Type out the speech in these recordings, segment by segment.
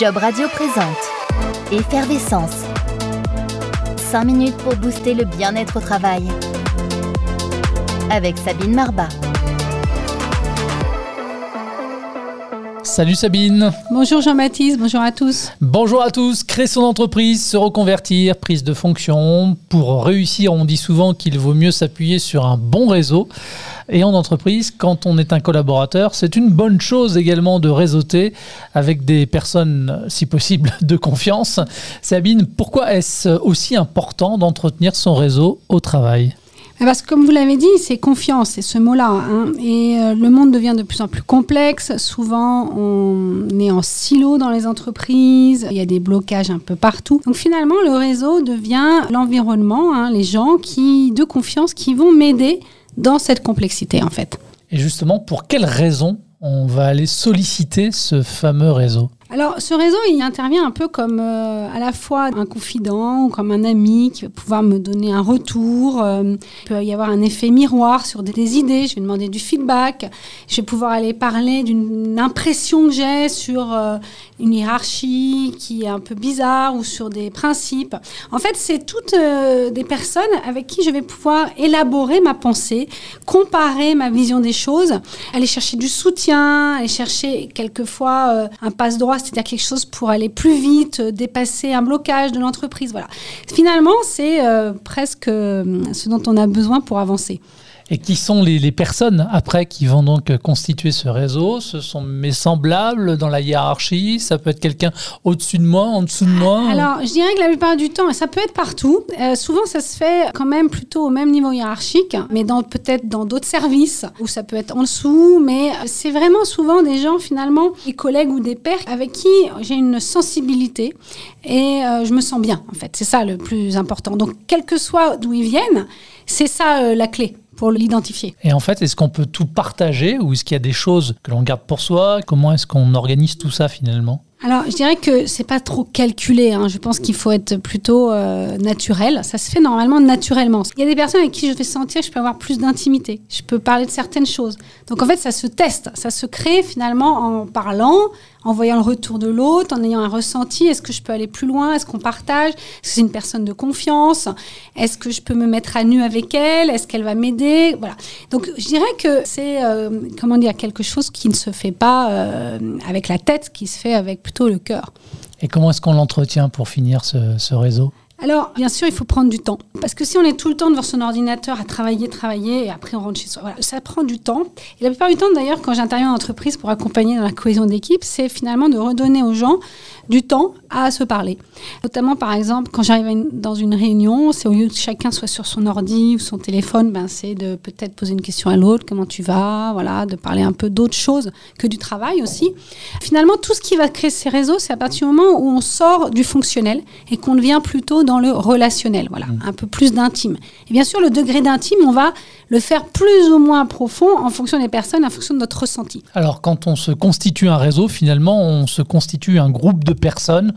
Job Radio présente Effervescence. 5 minutes pour booster le bien-être au travail. Avec Sabine Marbat. Salut Sabine. Bonjour Jean-Baptiste, bonjour à tous. Bonjour à tous. Créer son entreprise, se reconvertir, prise de fonction. Pour réussir, on dit souvent qu'il vaut mieux s'appuyer sur un bon réseau. Et en entreprise, quand on est un collaborateur, c'est une bonne chose également de réseauter avec des personnes, si possible, de confiance. Sabine, pourquoi est-ce aussi important d'entretenir son réseau au travail? Parce que comme vous l'avez dit, c'est confiance, c'est ce mot-là. Hein. Et euh, le monde devient de plus en plus complexe. Souvent, on est en silo dans les entreprises. Il y a des blocages un peu partout. Donc finalement, le réseau devient l'environnement, hein, les gens qui de confiance qui vont m'aider dans cette complexité en fait. Et justement, pour quelles raisons on va aller solliciter ce fameux réseau? Alors, ce réseau, il intervient un peu comme euh, à la fois un confident ou comme un ami qui va pouvoir me donner un retour. Euh, il peut y avoir un effet miroir sur des, idées. Je vais demander du feedback. Je vais pouvoir aller parler d'une impression que j'ai sur euh, une hiérarchie qui est un peu bizarre ou sur des principes. En fait, c'est toutes des personnes avec qui je vais pouvoir élaborer ma pensée, comparer ma vision des choses, aller chercher du soutien, aller chercher quelquefois un passe-droit c'est-à-dire quelque chose pour aller plus vite, euh, dépasser un blocage de l'entreprise. Voilà. Finalement, c'est euh, presque euh, ce dont on a besoin pour avancer. Et qui sont les, personnes après qui vont donc constituer ce réseau. Ce sont mes semblables dans la hiérarchie. Ça peut être quelqu'un au-dessus de moi, en dessous de moi. Alors, je dirais que la plupart du temps, ça peut être partout, euh, souvent ça se fait quand même plutôt au même niveau hiérarchique, mais peut-être dans d'autres services, où ça peut être en dessous, mais c'est vraiment souvent des gens finalement, des collègues ou des pairs avec qui j'ai une sensibilité. Et euh, je me sens bien en fait. C'est ça le plus important. Donc, quel que soit d'où ils viennent, c'est ça euh, la clé pour l'identifier. Et en fait, est-ce qu'on peut tout partager ou est-ce qu'il y a des choses que l'on garde pour soi? Comment est-ce qu'on organise tout ça finalement? Alors, je dirais que c'est pas trop calculé. Hein. Je pense qu'il faut être plutôt euh, naturel. Ça se fait normalement naturellement. Il y a des personnes avec qui je vais sentir que je peux avoir plus d'intimité. Je peux parler de certaines choses. Donc, en fait, ça se teste. Ça se crée finalement en parlant, en voyant le retour de l'autre, en ayant un ressenti. Est-ce que je peux aller plus loin Est-ce qu'on partage Est-ce que c'est une personne de confiance Est-ce que je peux me mettre à nu avec elle Est-ce qu'elle va m'aider Voilà. Donc, je dirais que c'est, euh, comment dire, quelque chose qui ne se fait pas euh, avec la tête, qui se fait avec plutôt le cœur. Et comment est-ce qu'on l'entretient pour finir ce, réseau? Alors, bien sûr, il faut prendre du temps. Parce que si on est tout le temps devant son ordinateur à travailler, travailler, et après on rentre chez soi, voilà, ça prend du temps. Et la plupart du temps, d'ailleurs, quand j'interviens en entreprise pour accompagner dans la cohésion d'équipe, c'est finalement de redonner aux gens du temps à se parler. Notamment, par exemple, quand j'arrive dans une réunion, c'est au lieu que chacun soit sur son ordi ou son téléphone, ben, c'est de peut-être poser une question à l'autre, comment tu vas, voilà, de parler un peu d'autres choses que du travail aussi. Finalement, tout ce qui va créer ces réseaux, c'est à partir du moment où on sort du fonctionnel et qu'on devient plutôt dans le relationnel, voilà, mmh. un peu plus d'intime. Et bien sûr, le degré d'intime, on va le faire plus ou moins profond en fonction des personnes, en fonction de notre ressenti. Alors, quand on se constitue un réseau, finalement, on se constitue un groupe de personnes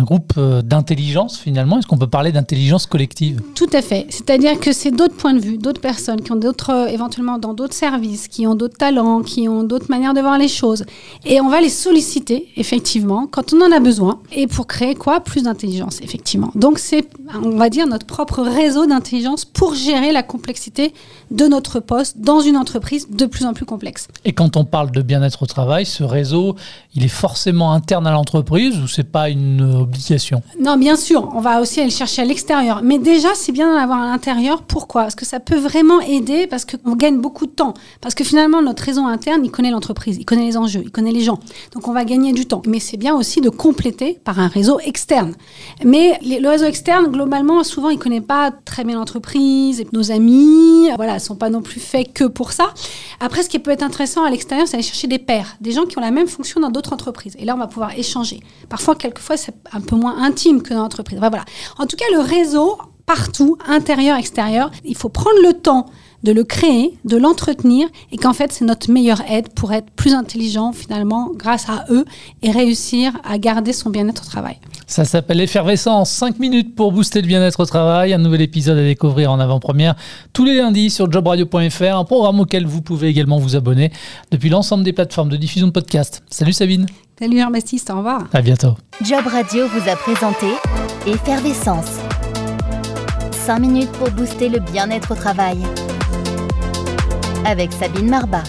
un groupe euh, d'intelligence finalement? Est-ce qu'on peut parler d'intelligence collective? Tout à fait. C'est-à-dire que c'est d'autres points de vue, d'autres personnes qui ont d'autres, euh, éventuellement dans d'autres services, qui ont d'autres talents, qui ont d'autres manières de voir les choses. Et on va les solliciter, effectivement, quand on en a besoin. Et pour créer quoi? Plus d'intelligence, effectivement. Donc c'est, on va dire, notre propre réseau d'intelligence pour gérer la complexité de notre poste dans une entreprise de plus en plus complexe. Et quand on parle de bien-être au travail, ce réseau, il est forcément interne à l'entreprise ou c'est pas une Non, bien sûr, on va aussi aller chercher à l'extérieur. Mais déjà, c'est bien d'en avoir à l'intérieur. Pourquoi? Parce que ça peut vraiment aider, parce qu'on gagne beaucoup de temps. Parce que finalement, notre réseau interne, il connaît l'entreprise, il connaît les enjeux, il connaît les gens. Donc on va gagner du temps. Mais c'est bien aussi de compléter par un réseau externe. Mais le réseau externe, globalement, souvent, il connaît pas très bien l'entreprise, nos amis, voilà, sont pas non plus faits que pour ça. Après, ce qui peut être intéressant à l'extérieur, c'est aller chercher des pairs, des gens qui ont la même fonction dans d'autres entreprises. Et là, on va pouvoir échanger. Parfois, quelquefois, c'est un peu moins intime que dans l'entreprise. Voilà. En tout cas, le réseau, partout, intérieur, extérieur, il faut prendre le temps de le créer, de l'entretenir, et qu'en fait, c'est notre meilleure aide pour être plus intelligent, finalement, grâce à eux, et réussir à garder son bien-être au travail. Ça s'appelle Effervescence, 5 minutes pour booster le bien-être au travail, un nouvel épisode à découvrir en avant-première tous les lundis sur jobradio.fr, un programme auquel vous pouvez également vous abonner depuis l'ensemble des plateformes de diffusion de podcasts. Salut Sabine Salut Jean-Baptiste, au revoir. À bientôt. Job Radio vous a présenté Effervescence. 5 minutes pour booster le bien-être au travail. Avec Sabine Marbat.